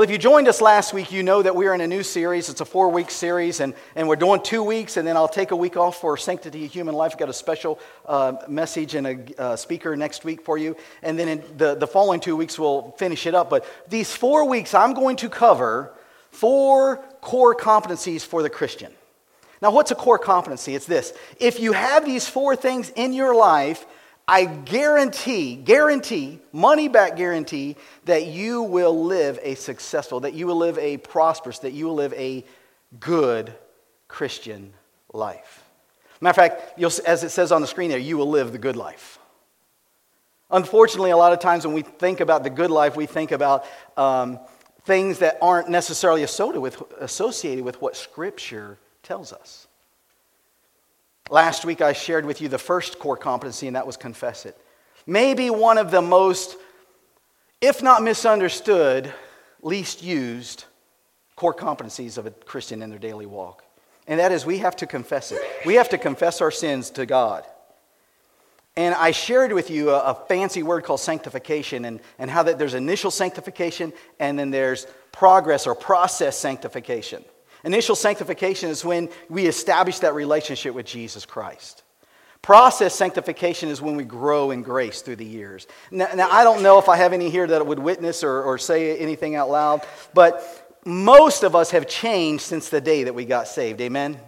Well, if you joined us last week, you know that we're in a new series. It's a four week series, and, and we're doing two weeks, and then I'll take a week off for Sanctity of Human Life. I've got a special uh, message and a uh, speaker next week for you. And then in the, the following two weeks, we'll finish it up. But these four weeks, I'm going to cover four core competencies for the Christian. Now, what's a core competency? It's this if you have these four things in your life, I guarantee, guarantee, money back guarantee that you will live a successful, that you will live a prosperous, that you will live a good Christian life. Matter of fact, as it says on the screen there, you will live the good life. Unfortunately, a lot of times when we think about the good life, we think about um, things that aren't necessarily associated with, associated with what Scripture tells us. Last week, I shared with you the first core competency, and that was confess it. Maybe one of the most, if not misunderstood, least used core competencies of a Christian in their daily walk. And that is we have to confess it. We have to confess our sins to God. And I shared with you a, a fancy word called sanctification and, and how that there's initial sanctification and then there's progress or process sanctification. Initial sanctification is when we establish that relationship with Jesus Christ. Process sanctification is when we grow in grace through the years. Now, now I don't know if I have any here that would witness or, or say anything out loud, but most of us have changed since the day that we got saved. Amen?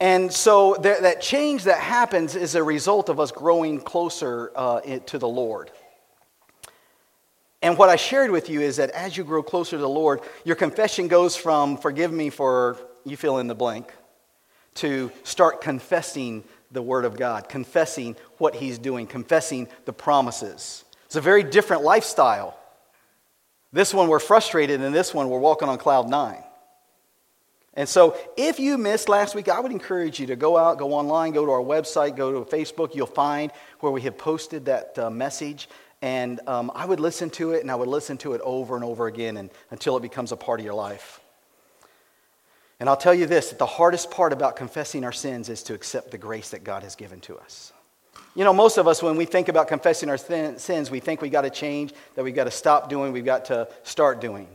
And so that change that happens is a result of us growing closer uh, to the Lord. And what I shared with you is that as you grow closer to the Lord, your confession goes from forgive me for you fill in the blank to start confessing the Word of God, confessing what He's doing, confessing the promises. It's a very different lifestyle. This one we're frustrated, and this one we're walking on cloud nine. And so, if you missed last week, I would encourage you to go out, go online, go to our website, go to Facebook. You'll find where we have posted that uh, message. And um, I would listen to it and I would listen to it over and over again and, until it becomes a part of your life. And I'll tell you this that the hardest part about confessing our sins is to accept the grace that God has given to us. You know, most of us, when we think about confessing our sins, we think we got to change, that we've got to stop doing, we've got to start doing.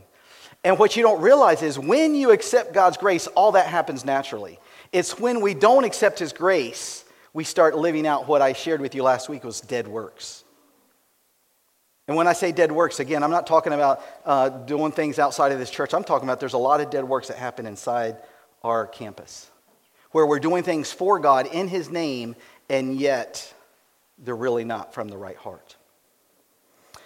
And what you don't realize is when you accept God's grace, all that happens naturally. It's when we don't accept His grace, we start living out what I shared with you last week was dead works. And when I say dead works, again, I'm not talking about uh, doing things outside of this church. I'm talking about there's a lot of dead works that happen inside our campus where we're doing things for God in His name, and yet they're really not from the right heart.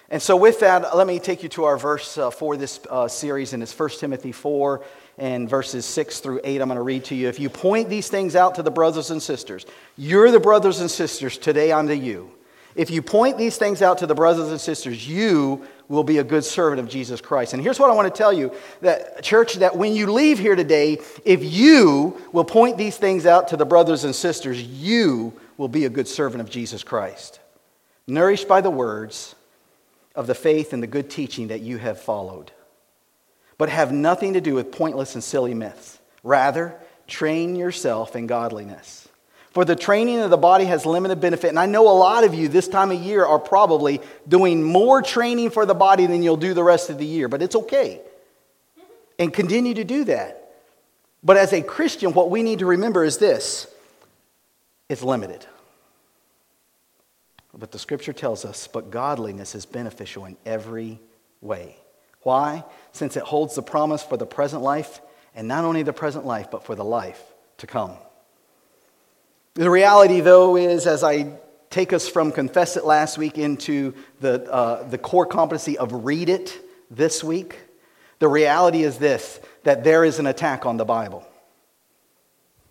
And so, with that, let me take you to our verse uh, for this uh, series, and it's 1 Timothy 4 and verses 6 through 8. I'm going to read to you. If you point these things out to the brothers and sisters, you're the brothers and sisters, today I'm to you. If you point these things out to the brothers and sisters, you will be a good servant of Jesus Christ. And here's what I want to tell you that, church, that when you leave here today, if you will point these things out to the brothers and sisters, you will be a good servant of Jesus Christ, nourished by the words of the faith and the good teaching that you have followed, but have nothing to do with pointless and silly myths. Rather, train yourself in godliness. For the training of the body has limited benefit. And I know a lot of you this time of year are probably doing more training for the body than you'll do the rest of the year, but it's okay. And continue to do that. But as a Christian, what we need to remember is this it's limited. But the scripture tells us, but godliness is beneficial in every way. Why? Since it holds the promise for the present life, and not only the present life, but for the life to come. The reality, though, is as I take us from confess it last week into the, uh, the core competency of read it this week, the reality is this that there is an attack on the Bible.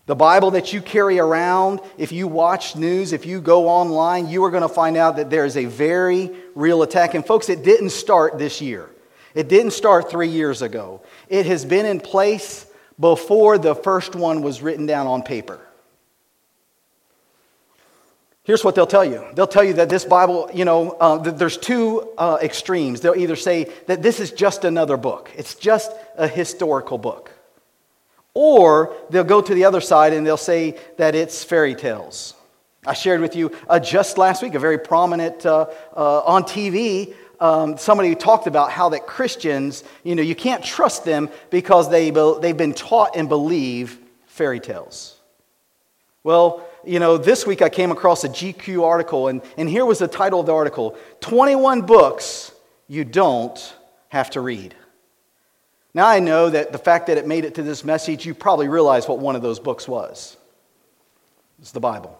The Bible that you carry around, if you watch news, if you go online, you are going to find out that there is a very real attack. And folks, it didn't start this year. It didn't start three years ago. It has been in place before the first one was written down on paper. Here's what they'll tell you. They'll tell you that this Bible, you know, uh, there's two uh, extremes. They'll either say that this is just another book, it's just a historical book. Or they'll go to the other side and they'll say that it's fairy tales. I shared with you uh, just last week a very prominent uh, uh, on TV. Um, somebody who talked about how that Christians, you know, you can't trust them because they, they've been taught and believe fairy tales. Well, you know, this week I came across a GQ article, and, and here was the title of the article 21 Books You Don't Have to Read. Now, I know that the fact that it made it to this message, you probably realize what one of those books was. It's the Bible.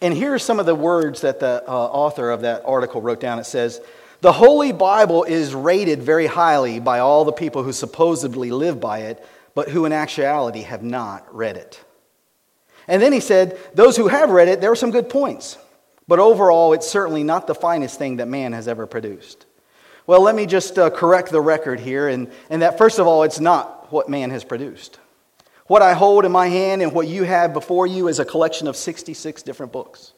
And here are some of the words that the uh, author of that article wrote down. It says, The Holy Bible is rated very highly by all the people who supposedly live by it, but who in actuality have not read it. And then he said, Those who have read it, there are some good points. But overall, it's certainly not the finest thing that man has ever produced. Well, let me just uh, correct the record here, and, and that first of all, it's not what man has produced. What I hold in my hand and what you have before you is a collection of 66 different books.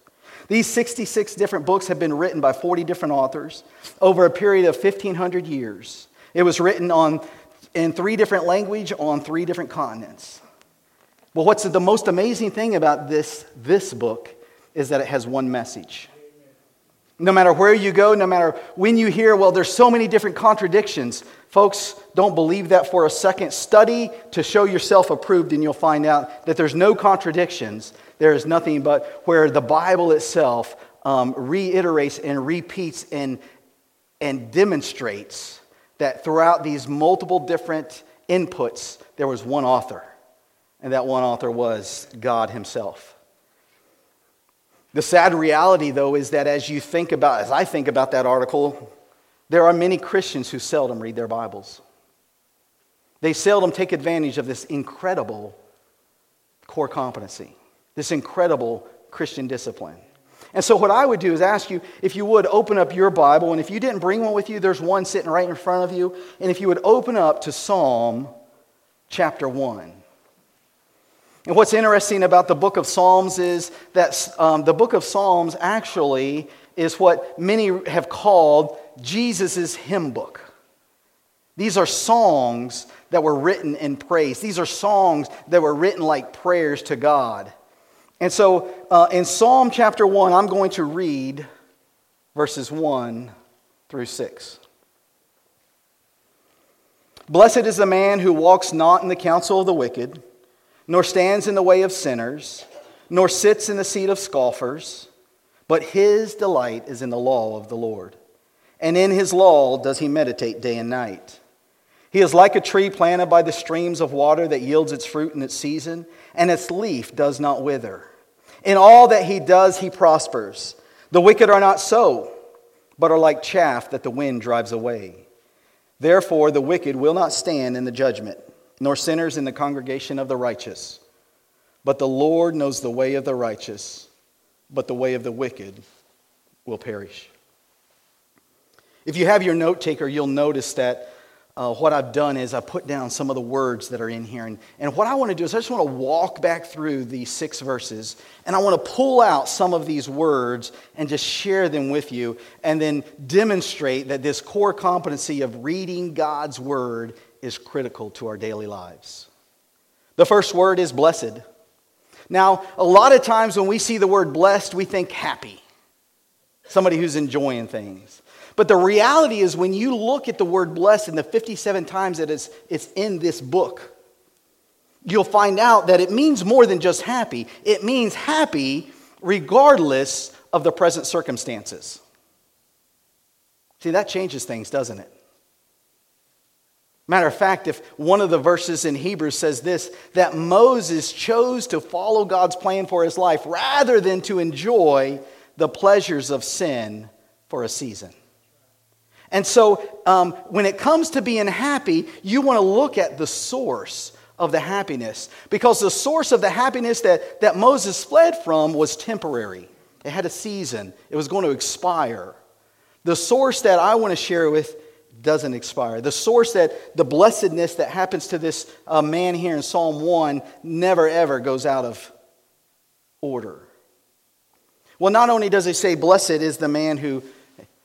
These 66 different books have been written by 40 different authors over a period of 1,500 years. It was written on, in three different languages on three different continents. Well, what's the most amazing thing about this, this book is that it has one message. No matter where you go, no matter when you hear, well, there's so many different contradictions. Folks, don't believe that for a second. Study to show yourself approved, and you'll find out that there's no contradictions. There is nothing but where the Bible itself um, reiterates and repeats and, and demonstrates that throughout these multiple different inputs, there was one author, and that one author was God Himself. The sad reality, though, is that as you think about, as I think about that article, there are many Christians who seldom read their Bibles. They seldom take advantage of this incredible core competency, this incredible Christian discipline. And so, what I would do is ask you if you would open up your Bible, and if you didn't bring one with you, there's one sitting right in front of you. And if you would open up to Psalm chapter 1. And what's interesting about the book of Psalms is that um, the book of Psalms actually is what many have called Jesus' hymn book. These are songs that were written in praise. These are songs that were written like prayers to God. And so uh, in Psalm chapter 1, I'm going to read verses 1 through 6. Blessed is the man who walks not in the counsel of the wicked nor stands in the way of sinners, nor sits in the seat of scoffers, but his delight is in the law of the Lord. And in his law does he meditate day and night. He is like a tree planted by the streams of water that yields its fruit in its season, and its leaf does not wither. In all that he does, he prospers. The wicked are not so, but are like chaff that the wind drives away. Therefore, the wicked will not stand in the judgment nor sinners in the congregation of the righteous. But the Lord knows the way of the righteous, but the way of the wicked will perish. If you have your note taker, you'll notice that uh, what I've done is I put down some of the words that are in here. And, and what I want to do is I just want to walk back through these six verses and I want to pull out some of these words and just share them with you and then demonstrate that this core competency of reading God's word is critical to our daily lives. The first word is blessed. Now, a lot of times when we see the word blessed, we think happy, somebody who's enjoying things. But the reality is, when you look at the word blessed in the 57 times that it's, it's in this book, you'll find out that it means more than just happy. It means happy regardless of the present circumstances. See, that changes things, doesn't it? Matter of fact, if one of the verses in Hebrews says this, that Moses chose to follow God's plan for his life rather than to enjoy the pleasures of sin for a season. And so, um, when it comes to being happy, you want to look at the source of the happiness because the source of the happiness that, that Moses fled from was temporary. It had a season, it was going to expire. The source that I want to share with doesn't expire. The source that the blessedness that happens to this uh, man here in Psalm 1 never ever goes out of order. Well, not only does he say, Blessed is the man who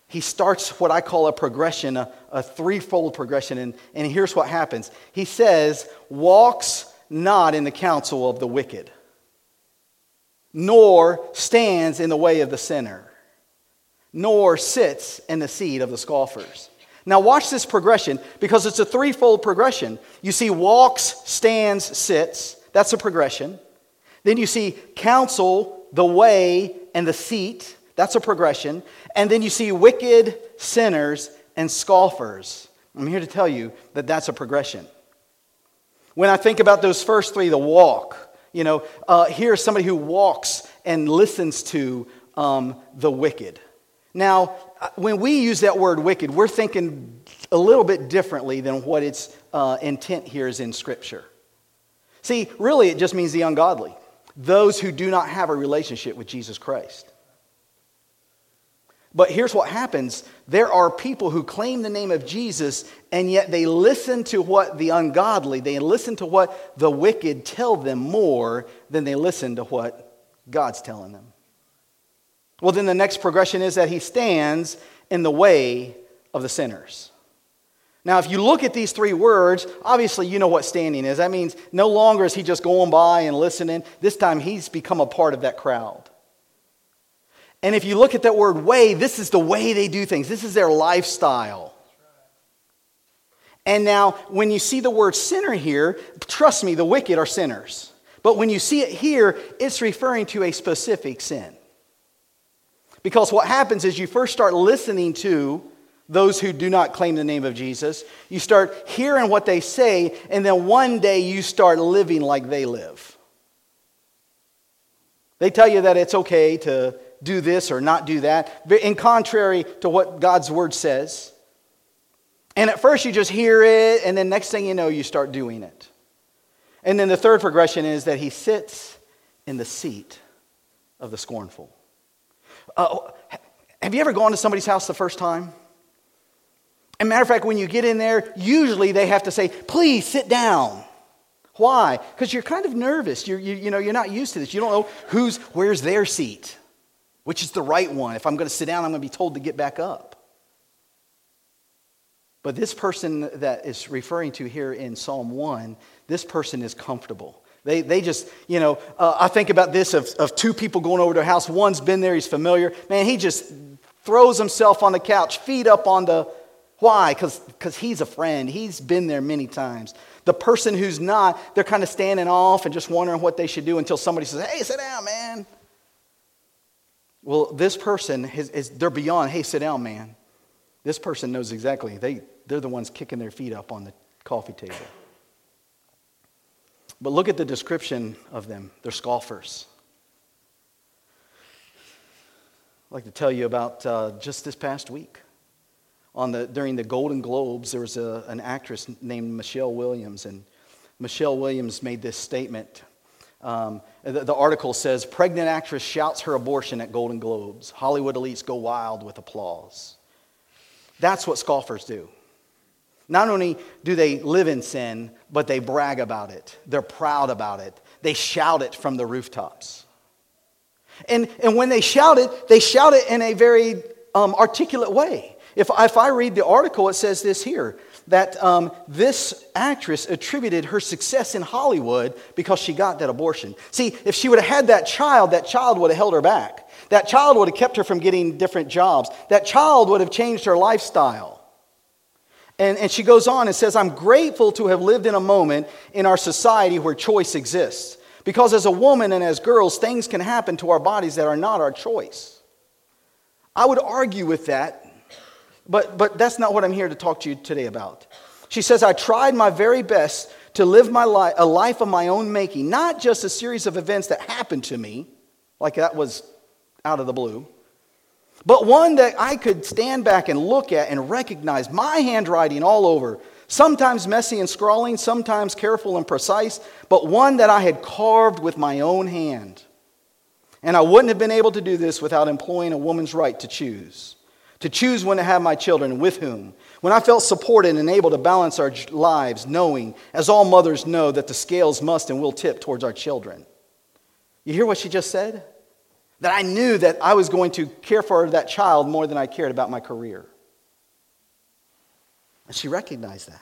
he starts what I call a progression, a, a threefold progression. And, and here's what happens He says, walks not in the counsel of the wicked, nor stands in the way of the sinner, nor sits in the seat of the scoffers. Now, watch this progression because it's a threefold progression. You see, walks, stands, sits. That's a progression. Then you see counsel, the way, and the seat. That's a progression. And then you see wicked sinners and scoffers. I'm here to tell you that that's a progression. When I think about those first three, the walk, you know, uh, here's somebody who walks and listens to um, the wicked. Now, when we use that word wicked, we're thinking a little bit differently than what its uh, intent here is in Scripture. See, really, it just means the ungodly, those who do not have a relationship with Jesus Christ. But here's what happens there are people who claim the name of Jesus, and yet they listen to what the ungodly, they listen to what the wicked tell them more than they listen to what God's telling them. Well, then the next progression is that he stands in the way of the sinners. Now, if you look at these three words, obviously you know what standing is. That means no longer is he just going by and listening. This time he's become a part of that crowd. And if you look at that word way, this is the way they do things, this is their lifestyle. And now, when you see the word sinner here, trust me, the wicked are sinners. But when you see it here, it's referring to a specific sin. Because what happens is you first start listening to those who do not claim the name of Jesus. You start hearing what they say, and then one day you start living like they live. They tell you that it's okay to do this or not do that, in contrary to what God's word says. And at first you just hear it, and then next thing you know, you start doing it. And then the third progression is that he sits in the seat of the scornful. Uh, have you ever gone to somebody's house the first time? And matter of fact, when you get in there, usually they have to say, please sit down. Why? Because you're kind of nervous. You're, you, you know, you're not used to this. You don't know who's, where's their seat which is the right one. If I'm going to sit down, I'm going to be told to get back up. But this person that is referring to here in Psalm 1, this person is comfortable. They, they just, you know, uh, I think about this of, of two people going over to a house. One's been there, he's familiar. Man, he just throws himself on the couch, feet up on the. Why? Because he's a friend. He's been there many times. The person who's not, they're kind of standing off and just wondering what they should do until somebody says, hey, sit down, man. Well, this person, is, is, they're beyond, hey, sit down, man. This person knows exactly. They, they're the ones kicking their feet up on the coffee table. But look at the description of them. They're scoffers. I'd like to tell you about uh, just this past week. On the, during the Golden Globes, there was a, an actress named Michelle Williams, and Michelle Williams made this statement um, the, the, article says pregnant actress shouts her abortion at Golden Globes. Hollywood elites go wild with applause. That's what scoffers do. Not only do they live in sin, but they brag about it. They're proud about it. They shout it from the rooftops. And, and when they shout it, they shout it in a very um, articulate way. If, if I read the article, it says this here that um, this actress attributed her success in Hollywood because she got that abortion. See, if she would have had that child, that child would have held her back. That child would have kept her from getting different jobs. That child would have changed her lifestyle. And, and she goes on and says, I'm grateful to have lived in a moment in our society where choice exists. Because as a woman and as girls, things can happen to our bodies that are not our choice. I would argue with that but, but that's not what I'm here to talk to you today about. She says, I tried my very best to live my life, a life of my own making, not just a series of events that happened to me, like that was out of the blue, but one that I could stand back and look at and recognize my handwriting all over sometimes messy and scrawling, sometimes careful and precise, but one that I had carved with my own hand. And I wouldn't have been able to do this without employing a woman's right to choose. To choose when to have my children with whom. When I felt supported and able to balance our lives, knowing, as all mothers know, that the scales must and will tip towards our children. You hear what she just said? That I knew that I was going to care for that child more than I cared about my career. And she recognized that.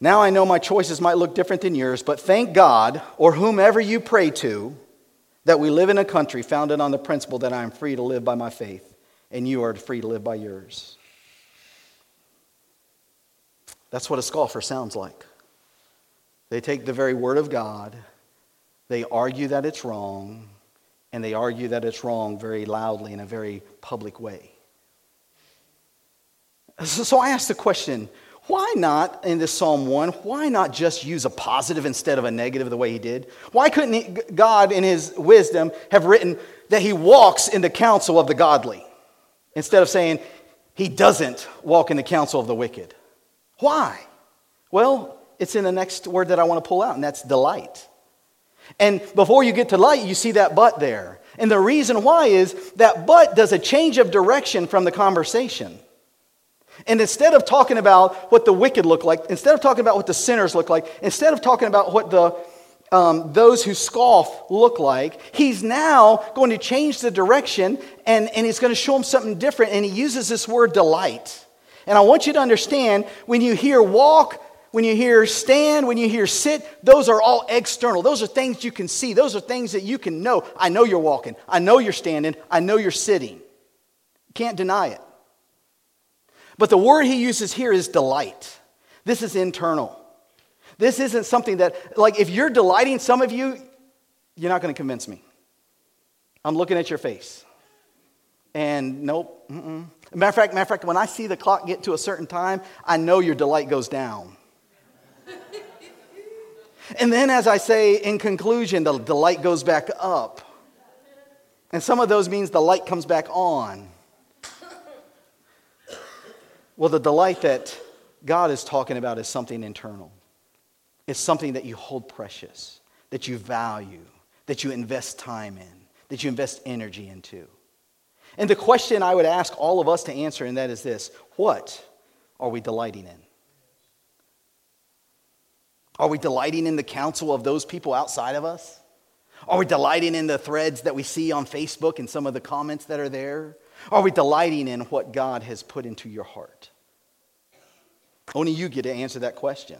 Now I know my choices might look different than yours, but thank God, or whomever you pray to, that we live in a country founded on the principle that I am free to live by my faith, and you are free to live by yours. That's what a scoffer sounds like. They take the very word of God, they argue that it's wrong, and they argue that it's wrong very loudly in a very public way. So I asked the question why not in this Psalm 1, why not just use a positive instead of a negative the way he did? Why couldn't he, God, in his wisdom, have written that he walks in the counsel of the godly instead of saying he doesn't walk in the counsel of the wicked? Why? Well, it's in the next word that I want to pull out, and that's delight. And before you get to light, you see that but there. And the reason why is that but does a change of direction from the conversation. And instead of talking about what the wicked look like, instead of talking about what the sinners look like, instead of talking about what the um, those who scoff look like, he's now going to change the direction and, and he's going to show them something different. And he uses this word delight. And I want you to understand when you hear walk, when you hear stand, when you hear sit, those are all external. Those are things you can see. Those are things that you can know. I know you're walking. I know you're standing. I know you're sitting. You can't deny it. But the word he uses here is delight. This is internal. This isn't something that, like, if you're delighting some of you, you're not going to convince me. I'm looking at your face. And nope. Mm-mm. Matter of fact, matter of fact, when I see the clock get to a certain time, I know your delight goes down. And then, as I say in conclusion, the delight goes back up. And some of those means the light comes back on. Well, the delight that God is talking about is something internal. It's something that you hold precious, that you value, that you invest time in, that you invest energy into. And the question I would ask all of us to answer, and that is this what are we delighting in? Are we delighting in the counsel of those people outside of us? Are we delighting in the threads that we see on Facebook and some of the comments that are there? Are we delighting in what God has put into your heart? Only you get to answer that question.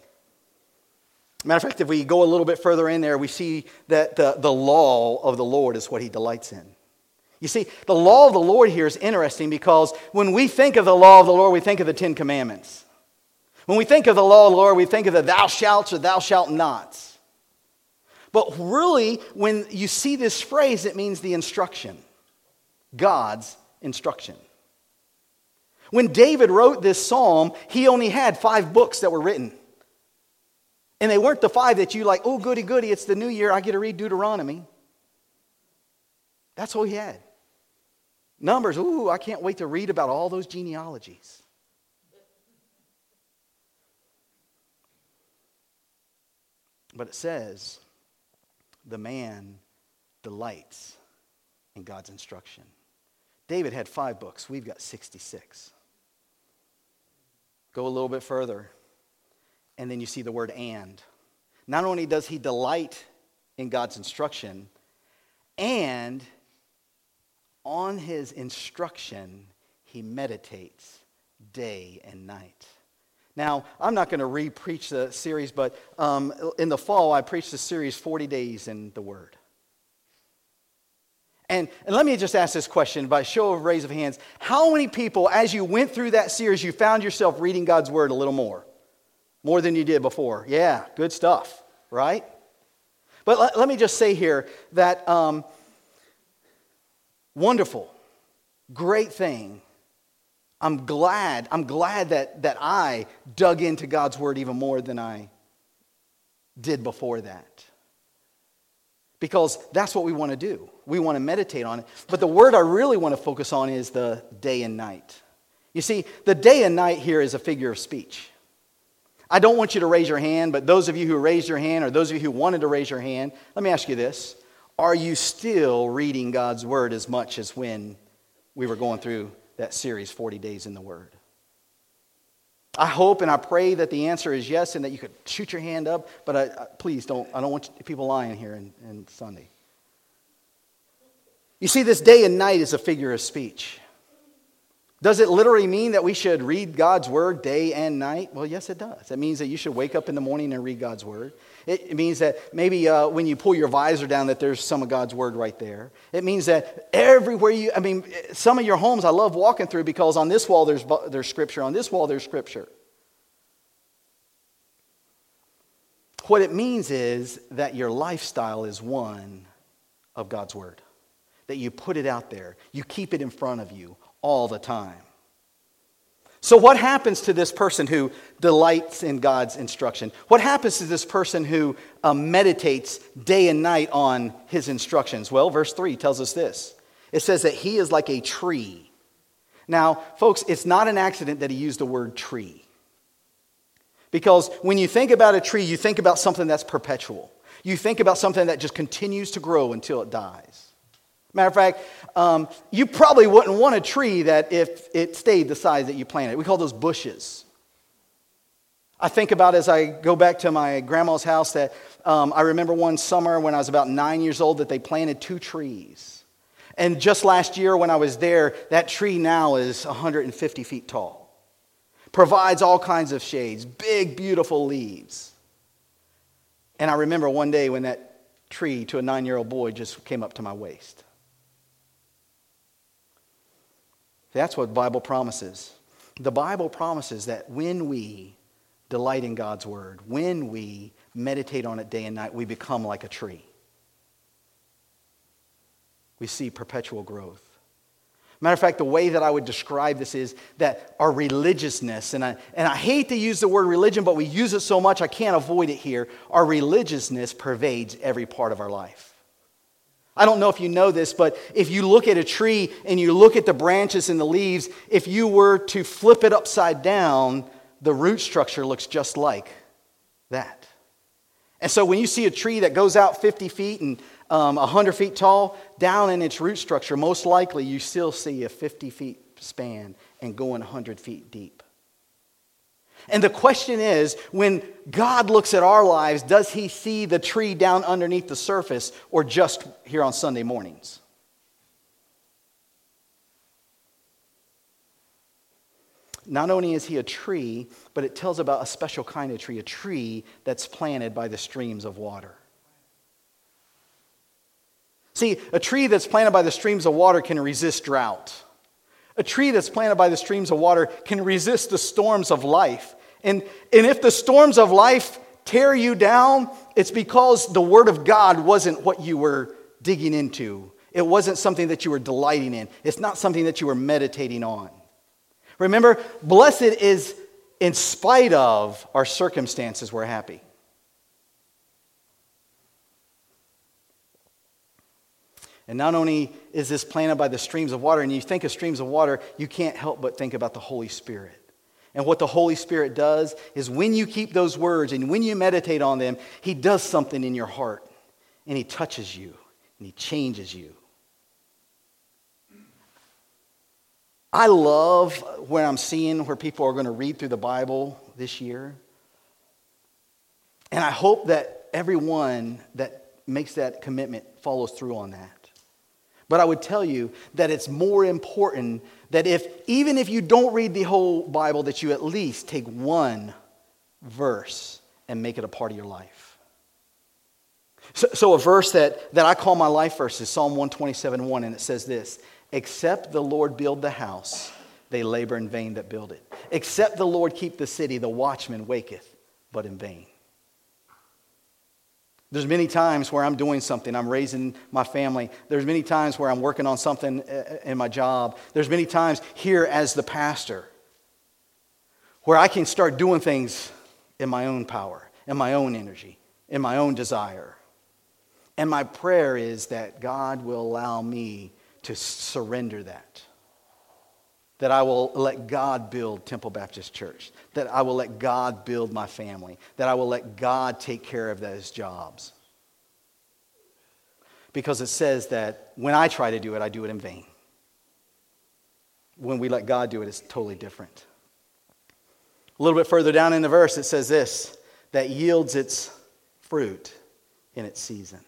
Matter of fact, if we go a little bit further in there, we see that the, the law of the Lord is what he delights in. You see, the law of the Lord here is interesting because when we think of the law of the Lord, we think of the Ten Commandments. When we think of the law of the Lord, we think of the thou shalt or thou shalt nots. But really, when you see this phrase, it means the instruction God's instruction. When David wrote this psalm, he only had five books that were written. And they weren't the five that you like, oh, goody, goody, it's the new year, I get to read Deuteronomy. That's all he had. Numbers, ooh, I can't wait to read about all those genealogies. But it says, the man delights in God's instruction. David had five books, we've got 66. Go a little bit further, and then you see the word and. Not only does he delight in God's instruction, and on his instruction, he meditates day and night. Now, I'm not going to re preach the series, but um, in the fall, I preached the series 40 Days in the Word. And, and let me just ask this question by show of raise of hands. How many people, as you went through that series, you found yourself reading God's word a little more? More than you did before? Yeah, good stuff, right? But let, let me just say here that um, wonderful, great thing. I'm glad, I'm glad that, that I dug into God's word even more than I did before that because that's what we want to do. We want to meditate on it. But the word I really want to focus on is the day and night. You see, the day and night here is a figure of speech. I don't want you to raise your hand, but those of you who raised your hand or those of you who wanted to raise your hand, let me ask you this. Are you still reading God's Word as much as when we were going through that series, 40 Days in the Word? I hope and I pray that the answer is yes and that you could shoot your hand up, but I, I, please don't, I don't want people lying here in, in Sunday. You see, this day and night is a figure of speech. Does it literally mean that we should read God's word day and night? Well, yes, it does. It means that you should wake up in the morning and read God's word. It means that maybe uh, when you pull your visor down, that there's some of God's word right there. It means that everywhere you, I mean, some of your homes I love walking through because on this wall there's, there's scripture, on this wall there's scripture. What it means is that your lifestyle is one of God's word, that you put it out there, you keep it in front of you all the time. So, what happens to this person who delights in God's instruction? What happens to this person who um, meditates day and night on his instructions? Well, verse 3 tells us this it says that he is like a tree. Now, folks, it's not an accident that he used the word tree. Because when you think about a tree, you think about something that's perpetual. You think about something that just continues to grow until it dies. Matter of fact, um, you probably wouldn't want a tree that if it stayed the size that you planted. We call those bushes. I think about as I go back to my grandma's house that um, I remember one summer when I was about nine years old that they planted two trees. And just last year when I was there, that tree now is 150 feet tall. Provides all kinds of shades, big, beautiful leaves. And I remember one day when that tree to a nine year old boy just came up to my waist. That's what Bible promises. The Bible promises that when we delight in God's word, when we meditate on it day and night, we become like a tree. We see perpetual growth. Matter of fact, the way that I would describe this is that our religiousness, and I, and I hate to use the word religion, but we use it so much I can't avoid it here. Our religiousness pervades every part of our life. I don't know if you know this, but if you look at a tree and you look at the branches and the leaves, if you were to flip it upside down, the root structure looks just like that. And so when you see a tree that goes out 50 feet and um, 100 feet tall, down in its root structure, most likely you still see a 50 feet span and going 100 feet deep. And the question is when God looks at our lives, does he see the tree down underneath the surface or just here on Sunday mornings? Not only is he a tree, but it tells about a special kind of tree, a tree that's planted by the streams of water. See, a tree that's planted by the streams of water can resist drought. A tree that's planted by the streams of water can resist the storms of life. And, and if the storms of life tear you down, it's because the Word of God wasn't what you were digging into. It wasn't something that you were delighting in. It's not something that you were meditating on. Remember, blessed is in spite of our circumstances, we're happy. And not only is this planted by the streams of water, and you think of streams of water, you can't help but think about the Holy Spirit. And what the Holy Spirit does is when you keep those words and when you meditate on them, He does something in your heart and He touches you and He changes you. I love when I'm seeing where people are going to read through the Bible this year. And I hope that everyone that makes that commitment follows through on that. But I would tell you that it's more important that if, even if you don't read the whole Bible, that you at least take one verse and make it a part of your life. So, so a verse that, that I call my life verse is Psalm 127 1, and it says this Except the Lord build the house, they labor in vain that build it. Except the Lord keep the city, the watchman waketh, but in vain. There's many times where I'm doing something, I'm raising my family. There's many times where I'm working on something uh, in my job. There's many times here as the pastor where I can start doing things in my own power, in my own energy, in my own desire. And my prayer is that God will allow me to surrender that. That I will let God build Temple Baptist Church, that I will let God build my family, that I will let God take care of those jobs. Because it says that when I try to do it, I do it in vain. When we let God do it, it's totally different. A little bit further down in the verse, it says this that yields its fruit in its season.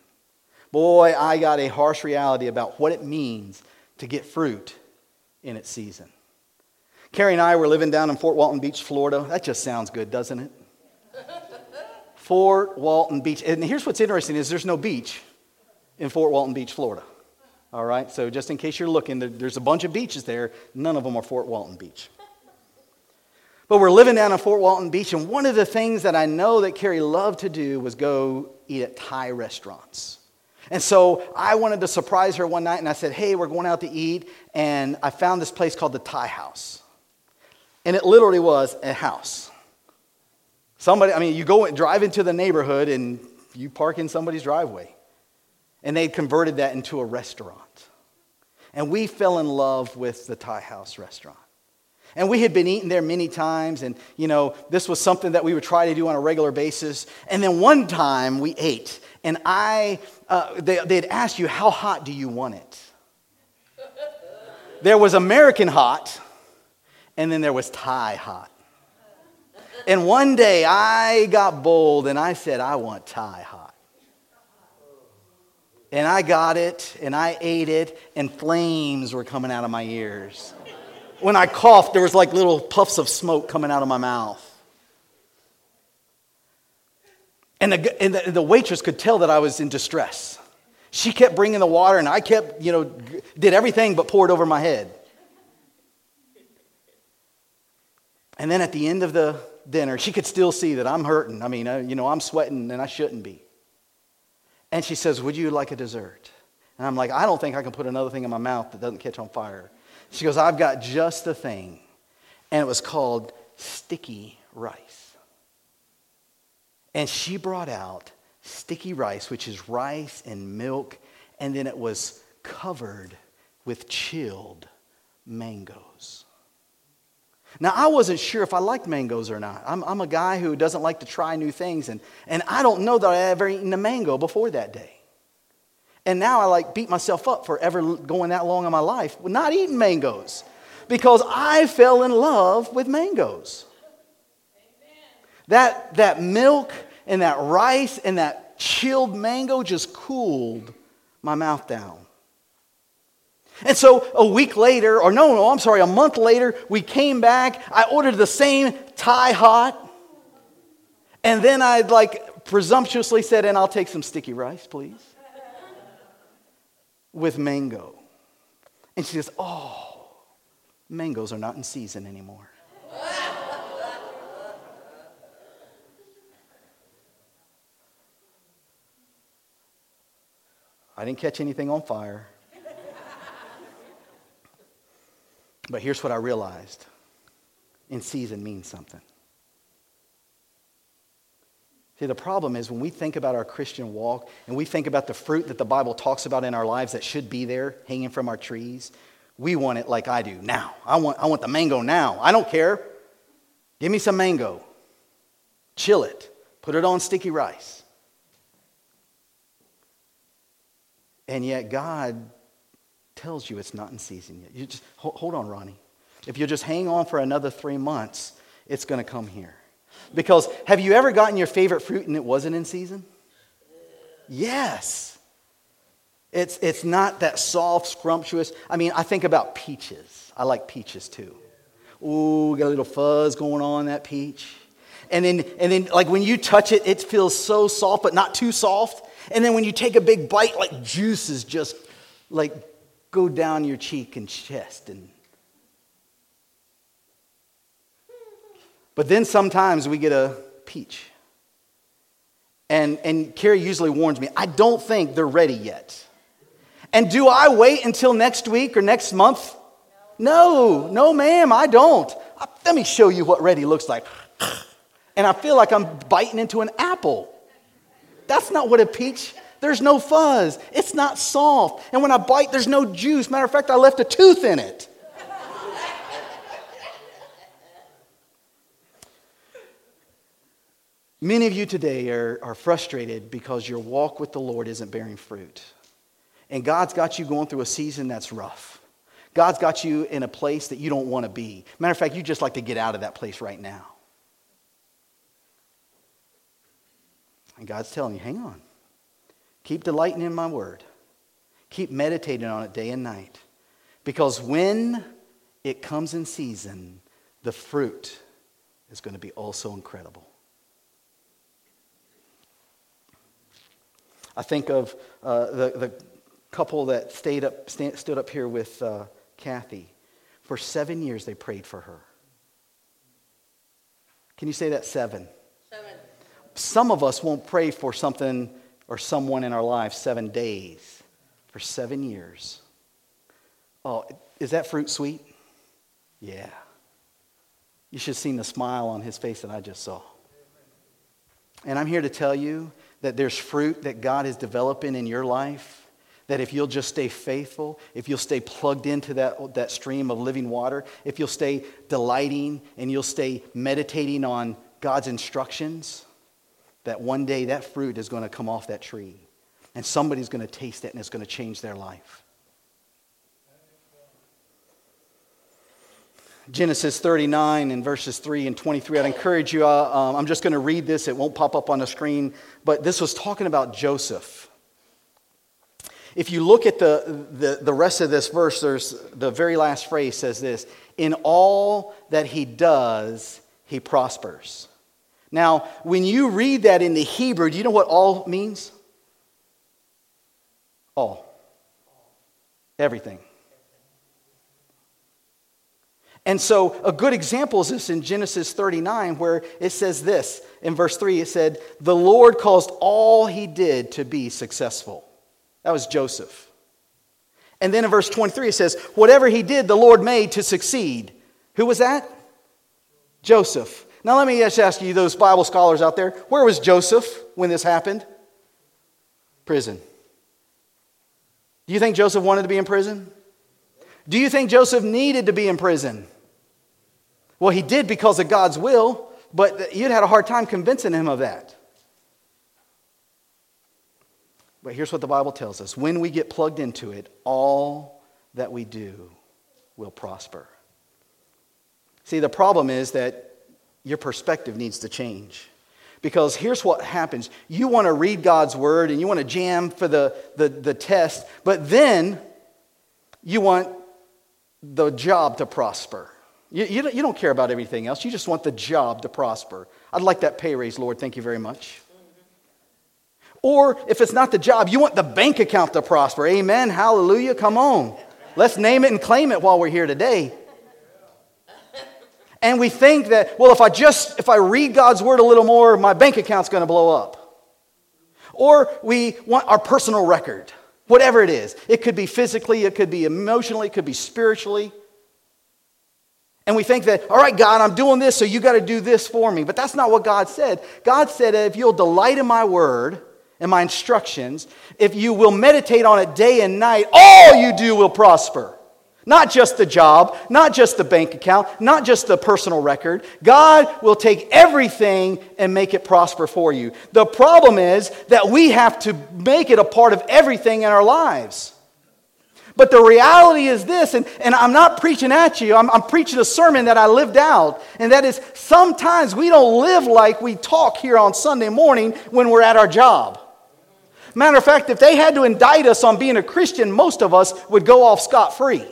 Boy, I got a harsh reality about what it means to get fruit in its season. Carrie and I were living down in Fort Walton Beach, Florida. That just sounds good, doesn't it? Fort Walton Beach. And here's what's interesting is there's no beach in Fort Walton Beach, Florida. All right, so just in case you're looking, there's a bunch of beaches there. None of them are Fort Walton Beach. But we're living down in Fort Walton Beach, and one of the things that I know that Carrie loved to do was go eat at Thai restaurants. And so I wanted to surprise her one night, and I said, Hey, we're going out to eat. And I found this place called the Thai House. And it literally was a house. Somebody, I mean, you go and drive into the neighborhood and you park in somebody's driveway. And they converted that into a restaurant. And we fell in love with the Thai House restaurant. And we had been eating there many times, and you know, this was something that we would try to do on a regular basis. And then one time we ate, and I, uh, they, they'd ask you, How hot do you want it? There was American hot, and then there was Thai hot. And one day I got bold and I said, I want Thai hot. And I got it and I ate it, and flames were coming out of my ears. When I coughed, there was like little puffs of smoke coming out of my mouth. And, the, and the, the waitress could tell that I was in distress. She kept bringing the water, and I kept, you know, did everything but poured over my head. And then at the end of the dinner, she could still see that I'm hurting. I mean, uh, you know, I'm sweating and I shouldn't be. And she says, Would you like a dessert? And I'm like, I don't think I can put another thing in my mouth that doesn't catch on fire. She goes, I've got just the thing. And it was called sticky rice. And she brought out sticky rice, which is rice and milk, and then it was covered with chilled mangoes. Now, I wasn't sure if I liked mangoes or not. I'm, I'm, a guy who doesn't like to try new things, and, and I don't know that I ever eaten a mango before that day. And now I like beat myself up for ever going that long in my life not eating mangoes because I fell in love with mangoes. That, that milk and that rice and that chilled mango just cooled my mouth down. And so a week later, or no, no, I'm sorry, a month later, we came back. I ordered the same Thai hot. And then I like presumptuously said, and I'll take some sticky rice, please with mango. And she says, Oh, mangoes are not in season anymore. I didn't catch anything on fire. But here's what I realized in season means something. See, the problem is when we think about our Christian walk and we think about the fruit that the Bible talks about in our lives that should be there hanging from our trees, we want it like I do now. I want, I want the mango now. I don't care. Give me some mango. Chill it. Put it on sticky rice. And yet, God tells you it's not in season yet. You just hold on, Ronnie. If you just hang on for another three months, it's going to come here. Because have you ever gotten your favorite fruit and it wasn't in season? Yes. It's, it's not that soft, scrumptious. I mean, I think about peaches. I like peaches too. Ooh, got a little fuzz going on that peach. And then, and then, like when you touch it, it feels so soft, but not too soft. And then when you take a big bite, like juices just like go down your cheek and chest and But then sometimes we get a peach. And, and Carrie usually warns me, I don't think they're ready yet. And do I wait until next week or next month? No, no, ma'am, I don't. Uh, let me show you what ready looks like. And I feel like I'm biting into an apple. That's not what a peach, there's no fuzz. It's not soft. And when I bite, there's no juice. Matter of fact, I left a tooth in it. Many of you today are, are frustrated because your walk with the Lord isn't bearing fruit. And God's got you going through a season that's rough. God's got you in a place that you don't want to be. Matter of fact, you just like to get out of that place right now. And God's telling you, hang on. Keep delighting in my word. Keep meditating on it day and night. Because when it comes in season, the fruit is going to be also incredible. I think of uh, the, the couple that stayed up, stand, stood up here with uh, Kathy. For seven years, they prayed for her. Can you say that? Seven. Seven. Some of us won't pray for something or someone in our life seven days, for seven years. Oh, is that fruit sweet? Yeah. You should have seen the smile on his face that I just saw. And I'm here to tell you that there's fruit that God is developing in your life. That if you'll just stay faithful, if you'll stay plugged into that, that stream of living water, if you'll stay delighting and you'll stay meditating on God's instructions, that one day that fruit is going to come off that tree. And somebody's going to taste it and it's going to change their life. Genesis 39 and verses 3 and 23. I'd encourage you, uh, um, I'm just going to read this. It won't pop up on the screen, but this was talking about Joseph. If you look at the, the, the rest of this verse, there's the very last phrase says this In all that he does, he prospers. Now, when you read that in the Hebrew, do you know what all means? All. Everything. And so, a good example is this in Genesis 39, where it says this in verse 3 it said, The Lord caused all he did to be successful. That was Joseph. And then in verse 23 it says, Whatever he did, the Lord made to succeed. Who was that? Joseph. Now, let me just ask you, those Bible scholars out there, where was Joseph when this happened? Prison. Do you think Joseph wanted to be in prison? Do you think Joseph needed to be in prison? Well, he did because of God's will, but you'd had a hard time convincing him of that. But here's what the Bible tells us when we get plugged into it, all that we do will prosper. See, the problem is that your perspective needs to change. Because here's what happens you want to read God's word and you want to jam for the, the, the test, but then you want the job to prosper. You, you, you don't care about everything else. You just want the job to prosper. I'd like that pay raise, Lord. Thank you very much. Or if it's not the job, you want the bank account to prosper. Amen. Hallelujah. Come on. Let's name it and claim it while we're here today. And we think that, well, if I just if I read God's word a little more, my bank account's going to blow up. Or we want our personal record. Whatever it is. It could be physically, it could be emotionally, it could be spiritually. And we think that, all right, God, I'm doing this, so you got to do this for me. But that's not what God said. God said, if you'll delight in my word and my instructions, if you will meditate on it day and night, all you do will prosper. Not just the job, not just the bank account, not just the personal record. God will take everything and make it prosper for you. The problem is that we have to make it a part of everything in our lives. But the reality is this, and, and I'm not preaching at you, I'm, I'm preaching a sermon that I lived out. And that is sometimes we don't live like we talk here on Sunday morning when we're at our job. Matter of fact, if they had to indict us on being a Christian, most of us would go off scot free.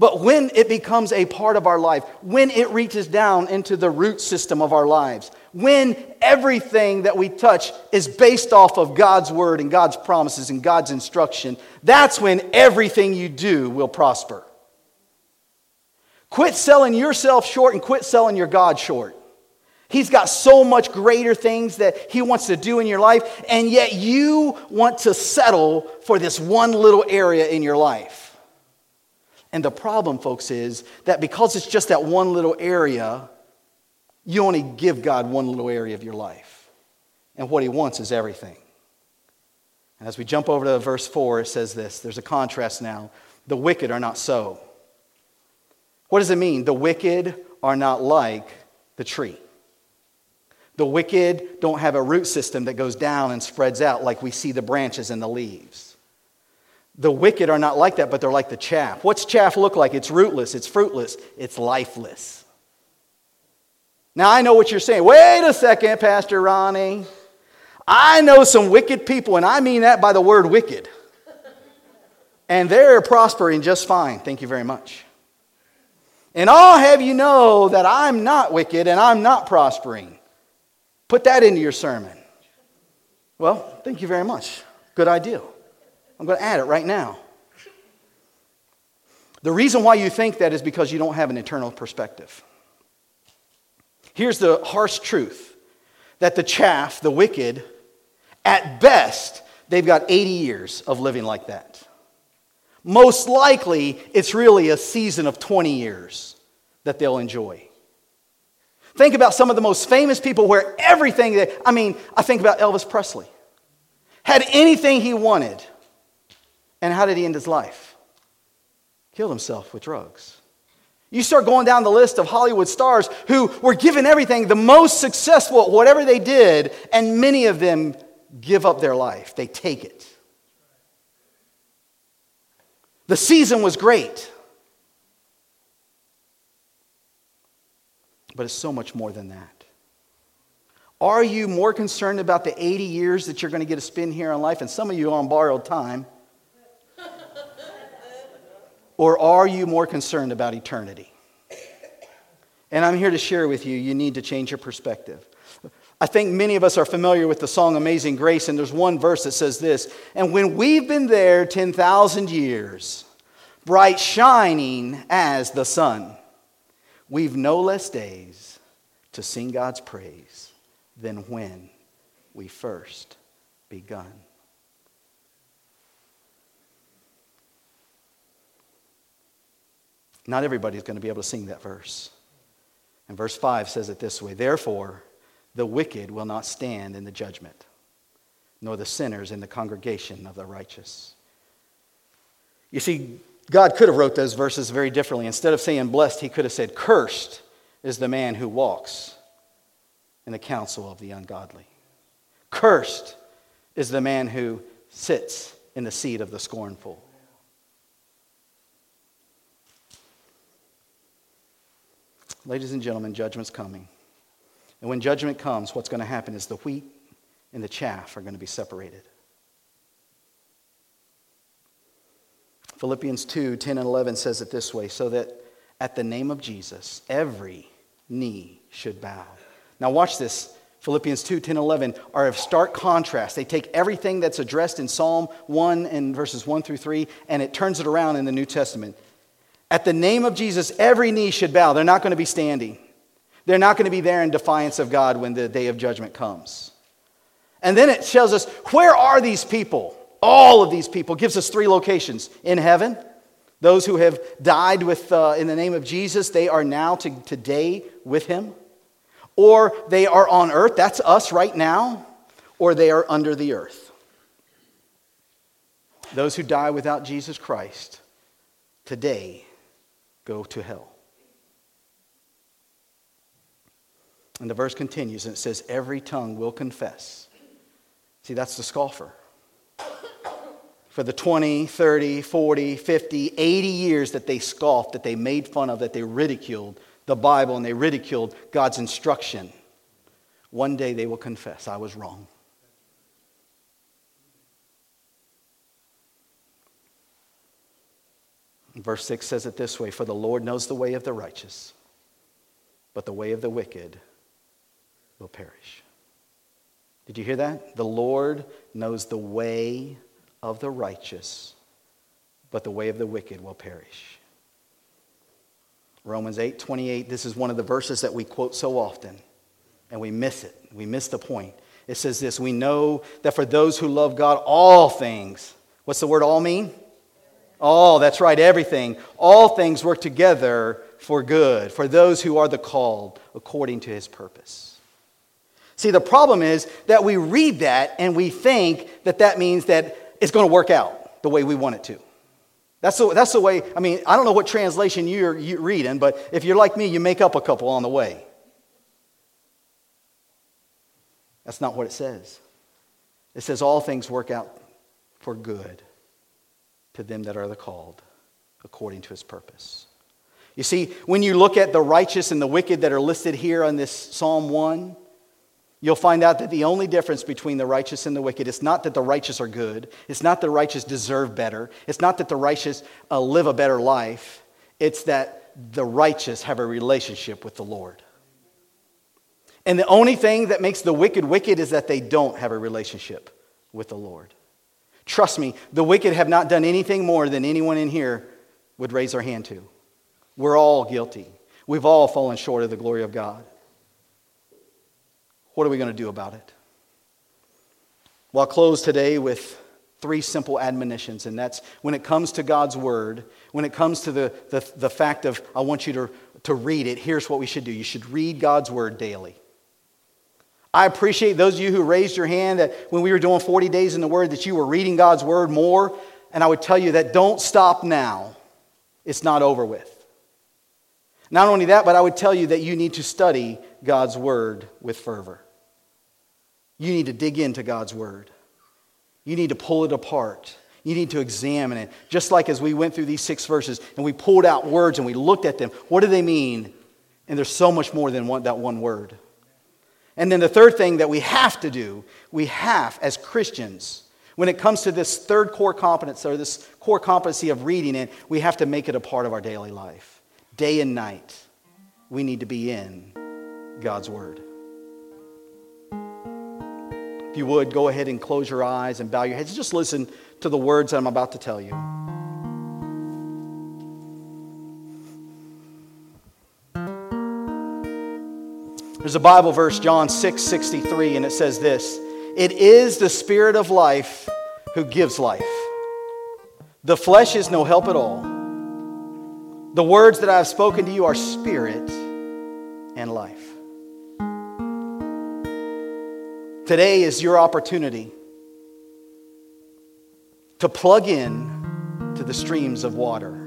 But when it becomes a part of our life, when it reaches down into the root system of our lives, when everything that we touch is based off of God's word and God's promises and God's instruction, that's when everything you do will prosper. Quit selling yourself short and quit selling your God short. He's got so much greater things that He wants to do in your life, and yet you want to settle for this one little area in your life. And the problem, folks, is that because it's just that one little area, you only give God one little area of your life. And what He wants is everything. And as we jump over to verse 4, it says this there's a contrast now. The wicked are not so. What does it mean? The wicked are not like the tree. The wicked don't have a root system that goes down and spreads out like we see the branches and the leaves. The wicked are not like that, but they're like the chaff. What's chaff look like? It's rootless, it's fruitless, it's lifeless. Now, I know what you're saying. Wait a second, Pastor Ronnie. I know some wicked people, and I mean that by the word wicked. And they're prospering just fine. Thank you very much. And I'll have you know that I'm not wicked and I'm not prospering. Put that into your sermon. Well, thank you very much. Good idea. I'm going to add it right now. The reason why you think that is because you don't have an eternal perspective. Here's the harsh truth that the chaff, the wicked, at best, they've got 80 years of living like that. Most likely, it's really a season of 20 years that they'll enjoy. Think about some of the most famous people where everything that, I mean, I think about Elvis Presley. Had anything he wanted. And how did he end his life? Killed himself with drugs. You start going down the list of Hollywood stars who were given everything, the most successful at whatever they did, and many of them give up their life. They take it. The season was great. But it's so much more than that. Are you more concerned about the 80 years that you're going to get to spend here on life? And some of you are on borrowed time. Or are you more concerned about eternity? And I'm here to share with you, you need to change your perspective. I think many of us are familiar with the song Amazing Grace, and there's one verse that says this And when we've been there 10,000 years, bright shining as the sun, we've no less days to sing God's praise than when we first begun. Not everybody's going to be able to sing that verse. And verse 5 says it this way Therefore, the wicked will not stand in the judgment, nor the sinners in the congregation of the righteous. You see, God could have wrote those verses very differently. Instead of saying blessed, he could have said, Cursed is the man who walks in the counsel of the ungodly. Cursed is the man who sits in the seat of the scornful. Ladies and gentlemen, judgment's coming. And when judgment comes, what's going to happen is the wheat and the chaff are going to be separated. Philippians 2 10 and 11 says it this way so that at the name of Jesus, every knee should bow. Now, watch this. Philippians 2 10 11 are of stark contrast. They take everything that's addressed in Psalm 1 and verses 1 through 3 and it turns it around in the New Testament. At the name of Jesus, every knee should bow. They're not going to be standing. They're not going to be there in defiance of God when the day of judgment comes. And then it tells us where are these people? All of these people gives us three locations in heaven. Those who have died with, uh, in the name of Jesus, they are now to, today with him. Or they are on earth, that's us right now, or they are under the earth. Those who die without Jesus Christ today go to hell. And the verse continues and it says, Every tongue will confess. See, that's the scoffer. For the 20, 30, 40, 50, 80 years that they scoffed, that they made fun of, that they ridiculed the Bible and they ridiculed God's instruction, one day they will confess, I was wrong. Verse 6 says it this way For the Lord knows the way of the righteous, but the way of the wicked will perish. Did you hear that? The Lord knows the way of the righteous, but the way of the wicked will perish. Romans 8 28, this is one of the verses that we quote so often, and we miss it. We miss the point. It says this We know that for those who love God, all things, what's the word all mean? All, that's right, everything. All things work together for good, for those who are the called according to his purpose. See, the problem is that we read that and we think that that means that it's going to work out the way we want it to. That's the, that's the way, I mean, I don't know what translation you're, you're reading, but if you're like me, you make up a couple on the way. That's not what it says. It says all things work out for good to them that are the called according to his purpose. You see, when you look at the righteous and the wicked that are listed here on this Psalm 1, you'll find out that the only difference between the righteous and the wicked is not that the righteous are good, it's not that the righteous deserve better, it's not that the righteous uh, live a better life, it's that the righteous have a relationship with the Lord. And the only thing that makes the wicked wicked is that they don't have a relationship with the Lord. Trust me, the wicked have not done anything more than anyone in here would raise their hand to. We're all guilty. We've all fallen short of the glory of God. What are we going to do about it? Well, I'll close today with three simple admonitions, and that's when it comes to God's Word, when it comes to the, the, the fact of I want you to, to read it, here's what we should do. You should read God's Word daily. I appreciate those of you who raised your hand that when we were doing 40 days in the Word that you were reading God's Word more. And I would tell you that don't stop now. It's not over with. Not only that, but I would tell you that you need to study God's Word with fervor. You need to dig into God's Word. You need to pull it apart. You need to examine it. Just like as we went through these six verses and we pulled out words and we looked at them, what do they mean? And there's so much more than one, that one word. And then the third thing that we have to do, we have as Christians, when it comes to this third core competence or this core competency of reading it, we have to make it a part of our daily life. Day and night, we need to be in God's Word. If you would, go ahead and close your eyes and bow your heads. Just listen to the words that I'm about to tell you. There's a Bible verse, John 6 63, and it says this it is the Spirit of life who gives life. The flesh is no help at all. The words that I have spoken to you are spirit and life. Today is your opportunity to plug in to the streams of water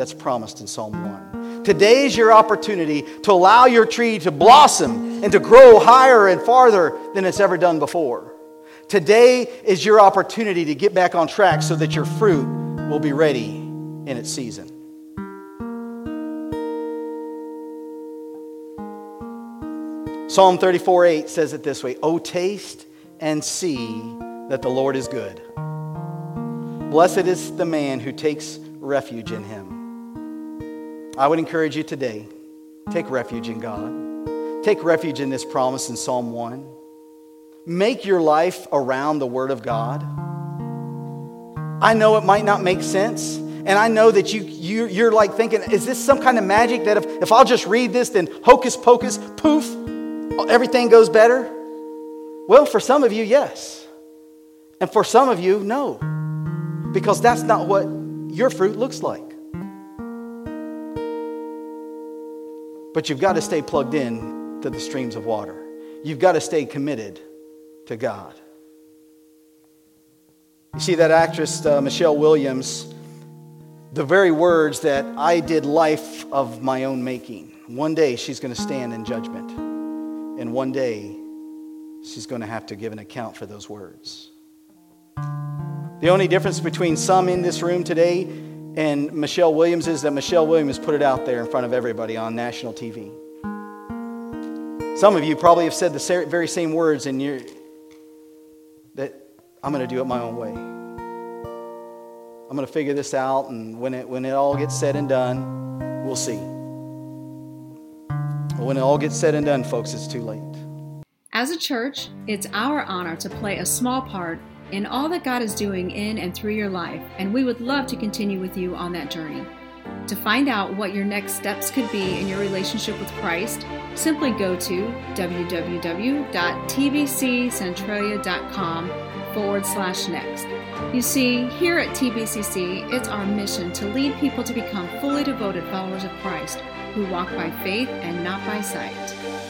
that's promised in Psalm 1. Today is your opportunity to allow your tree to blossom and to grow higher and farther than it's ever done before. Today is your opportunity to get back on track so that your fruit will be ready in its season. Psalm 34 8 says it this way Oh, taste and see that the Lord is good. Blessed is the man who takes refuge in him. I would encourage you today take refuge in God. Take refuge in this promise in Psalm 1. Make your life around the Word of God. I know it might not make sense. And I know that you, you, you're like thinking, is this some kind of magic that if, if I'll just read this, then hocus pocus, poof, everything goes better? Well, for some of you, yes. And for some of you, no. Because that's not what your fruit looks like. But you've got to stay plugged in to the streams of water. You've got to stay committed to God. You see, that actress, uh, Michelle Williams, the very words that I did life of my own making. One day she's going to stand in judgment. And one day she's going to have to give an account for those words. The only difference between some in this room today and Michelle Williams is that Michelle Williams put it out there in front of everybody on national TV. Some of you probably have said the very same words in your that I'm going to do it my own way. I'm going to figure this out, and when it, when it all gets said and done, we'll see. But when it all gets said and done, folks, it's too late. As a church, it's our honor to play a small part in all that God is doing in and through your life, and we would love to continue with you on that journey. To find out what your next steps could be in your relationship with Christ, simply go to www.tbccentralia.com forward slash next. You see, here at TBCC, it's our mission to lead people to become fully devoted followers of Christ who walk by faith and not by sight.